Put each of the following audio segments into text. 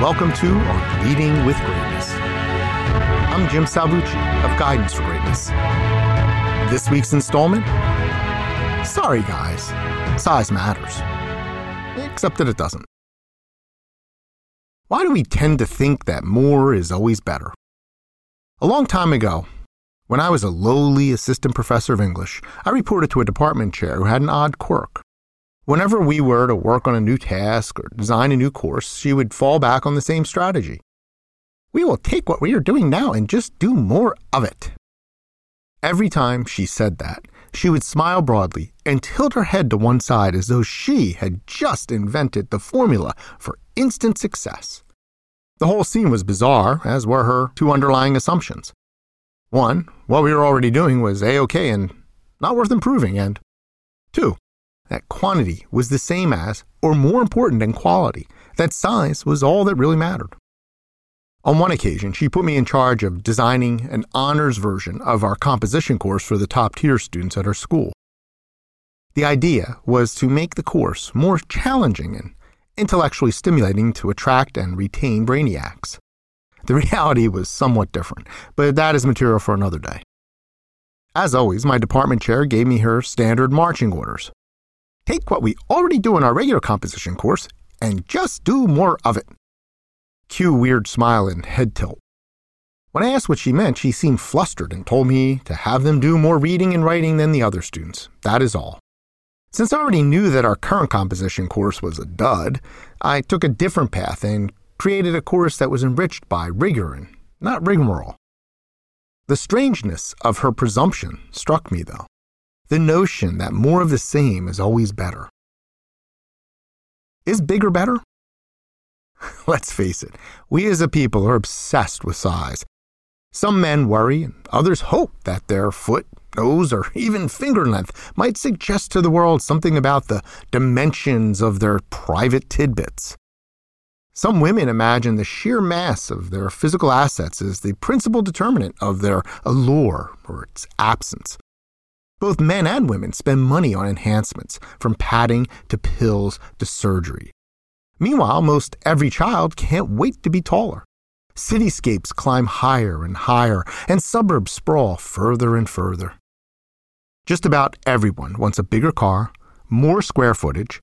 welcome to On Leading with Greatness. I'm Jim Salvucci of Guidance for Greatness. This week's installment Sorry, guys, size matters. Except that it doesn't. Why do we tend to think that more is always better? A long time ago, when I was a lowly assistant professor of English, I reported to a department chair who had an odd quirk. Whenever we were to work on a new task or design a new course, she would fall back on the same strategy. We will take what we are doing now and just do more of it. Every time she said that, she would smile broadly and tilt her head to one side as though she had just invented the formula for instant success. The whole scene was bizarre, as were her two underlying assumptions. One, what we were already doing was A OK and not worth improving, and two, that quantity was the same as, or more important than quality, that size was all that really mattered. On one occasion, she put me in charge of designing an honors version of our composition course for the top tier students at her school. The idea was to make the course more challenging and intellectually stimulating to attract and retain brainiacs. The reality was somewhat different, but that is material for another day. As always, my department chair gave me her standard marching orders Take what we already do in our regular composition course and just do more of it. Cue weird smile and head tilt. When I asked what she meant, she seemed flustered and told me to have them do more reading and writing than the other students. That is all. Since I already knew that our current composition course was a dud, I took a different path and created a course that was enriched by rigor and not rigmarole. The strangeness of her presumption struck me, though the notion that more of the same is always better. Is bigger better? Let's face it, we as a people are obsessed with size. Some men worry, and others hope that their foot, nose, or even finger length might suggest to the world something about the dimensions of their private tidbits. Some women imagine the sheer mass of their physical assets as the principal determinant of their allure or its absence. Both men and women spend money on enhancements, from padding to pills to surgery. Meanwhile, most every child can't wait to be taller. Cityscapes climb higher and higher, and suburbs sprawl further and further. Just about everyone wants a bigger car, more square footage,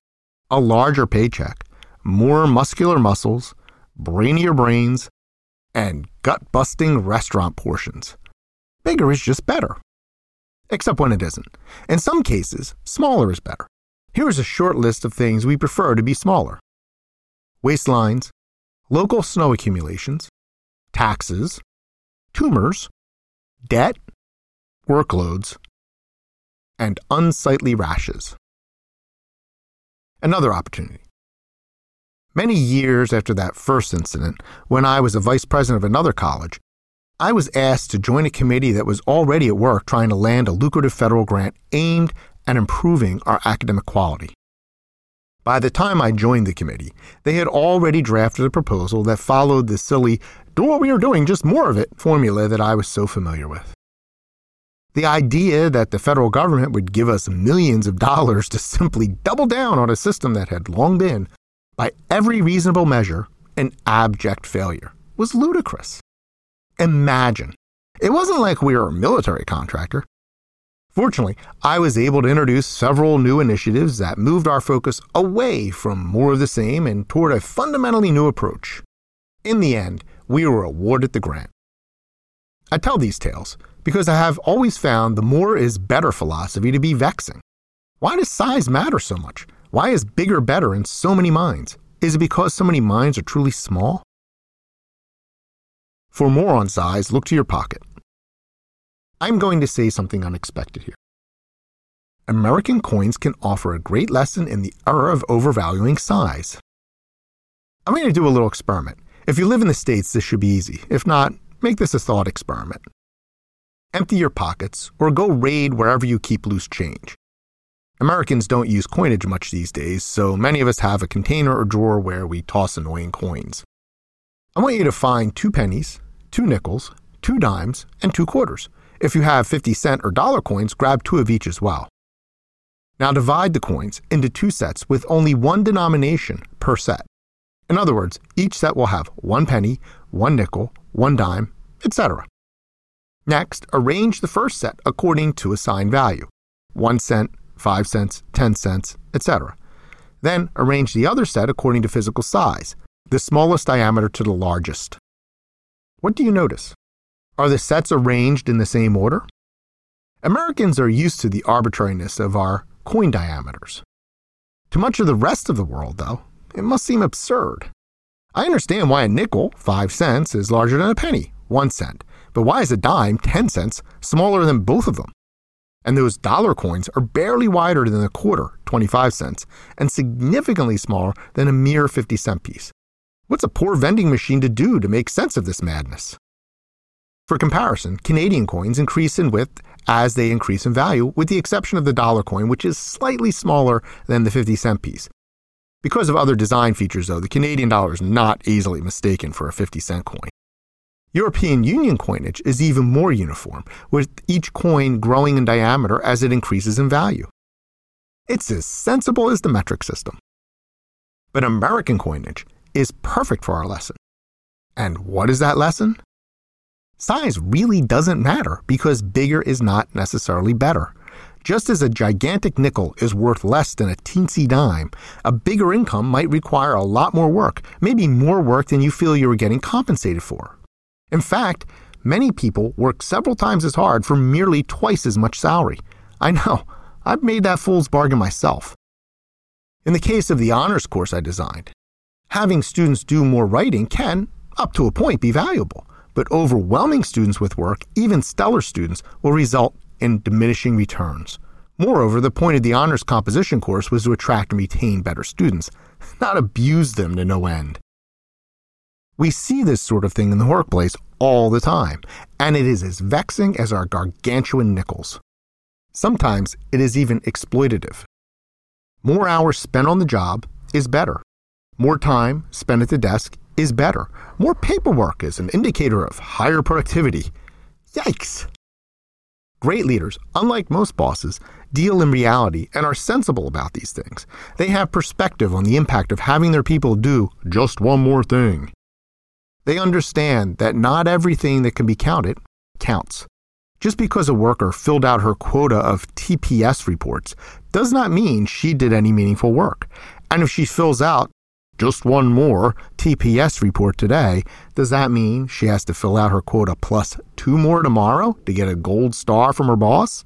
a larger paycheck, more muscular muscles, brainier brains, and gut busting restaurant portions. Bigger is just better except when it isn't. In some cases, smaller is better. Here is a short list of things we prefer to be smaller waistlines, local snow accumulations, taxes, tumors, debt, workloads, and unsightly rashes. Another opportunity. Many years after that first incident, when I was a vice president of another college, I was asked to join a committee that was already at work trying to land a lucrative federal grant aimed at improving our academic quality. By the time I joined the committee, they had already drafted a proposal that followed the silly, do what we are doing, just more of it formula that I was so familiar with. The idea that the federal government would give us millions of dollars to simply double down on a system that had long been, by every reasonable measure, an abject failure was ludicrous. Imagine. It wasn't like we were a military contractor. Fortunately, I was able to introduce several new initiatives that moved our focus away from more of the same and toward a fundamentally new approach. In the end, we were awarded the grant. I tell these tales because I have always found the more is better philosophy to be vexing. Why does size matter so much? Why is bigger better in so many minds? Is it because so many minds are truly small? For more on size, look to your pocket. I'm going to say something unexpected here. American coins can offer a great lesson in the error of overvaluing size. I'm going to do a little experiment. If you live in the States, this should be easy. If not, make this a thought experiment. Empty your pockets or go raid wherever you keep loose change. Americans don't use coinage much these days, so many of us have a container or drawer where we toss annoying coins. I want you to find two pennies, two nickels, two dimes, and two quarters. If you have 50 cent or dollar coins, grab two of each as well. Now divide the coins into two sets with only one denomination per set. In other words, each set will have one penny, one nickel, one dime, etc. Next, arrange the first set according to assigned value 1 cent, 5 cents, 10 cents, etc. Then arrange the other set according to physical size, the smallest diameter to the largest. What do you notice? Are the sets arranged in the same order? Americans are used to the arbitrariness of our coin diameters. To much of the rest of the world, though, it must seem absurd. I understand why a nickel, 5 cents, is larger than a penny, 1 cent, but why is a dime, 10 cents, smaller than both of them? And those dollar coins are barely wider than a quarter, 25 cents, and significantly smaller than a mere 50 cent piece. What's a poor vending machine to do to make sense of this madness? For comparison, Canadian coins increase in width as they increase in value, with the exception of the dollar coin, which is slightly smaller than the 50 cent piece. Because of other design features, though, the Canadian dollar is not easily mistaken for a 50 cent coin. European Union coinage is even more uniform, with each coin growing in diameter as it increases in value. It's as sensible as the metric system. But American coinage is perfect for our lesson. And what is that lesson? Size really doesn't matter because bigger is not necessarily better. Just as a gigantic nickel is worth less than a teensy dime, a bigger income might require a lot more work, maybe more work than you feel you are getting compensated for. In fact, many people work several times as hard for merely twice as much salary. I know, I've made that fool's bargain myself. In the case of the honors course I designed, having students do more writing can, up to a point, be valuable but overwhelming students with work, even stellar students, will result in diminishing returns. Moreover, the point of the honors composition course was to attract and retain better students, not abuse them to no end. We see this sort of thing in the workplace all the time, and it is as vexing as our gargantuan nickels. Sometimes it is even exploitative. More hours spent on the job is better. More time spent at the desk is better. More paperwork is an indicator of higher productivity. Yikes! Great leaders, unlike most bosses, deal in reality and are sensible about these things. They have perspective on the impact of having their people do just one more thing. They understand that not everything that can be counted counts. Just because a worker filled out her quota of TPS reports does not mean she did any meaningful work. And if she fills out just one more TPS report today. Does that mean she has to fill out her quota plus two more tomorrow to get a gold star from her boss?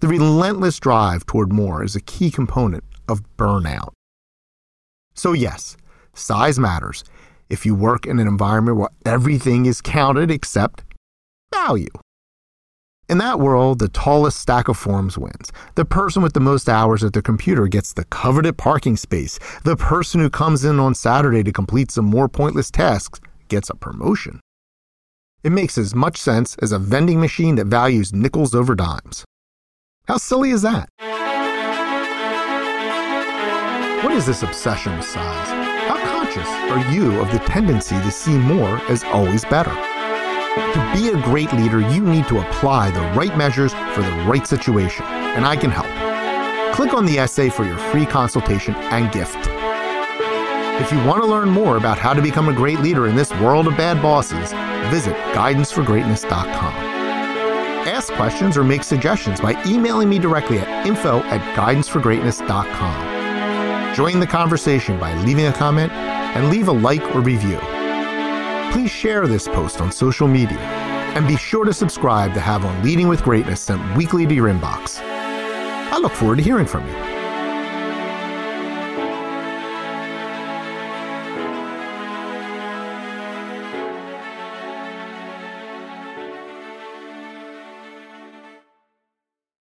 The relentless drive toward more is a key component of burnout. So, yes, size matters if you work in an environment where everything is counted except value. In that world, the tallest stack of forms wins. The person with the most hours at the computer gets the coveted parking space. The person who comes in on Saturday to complete some more pointless tasks gets a promotion. It makes as much sense as a vending machine that values nickels over dimes. How silly is that? What is this obsession with size? How conscious are you of the tendency to see more as always better? To be a great leader, you need to apply the right measures for the right situation, and I can help. Click on the essay for your free consultation and gift. If you want to learn more about how to become a great leader in this world of bad bosses, visit guidanceforgreatness.com. Ask questions or make suggestions by emailing me directly at info at guidanceforgreatness.com. Join the conversation by leaving a comment and leave a like or review. Please share this post on social media and be sure to subscribe to have on Leading with Greatness sent weekly to your inbox. I look forward to hearing from you.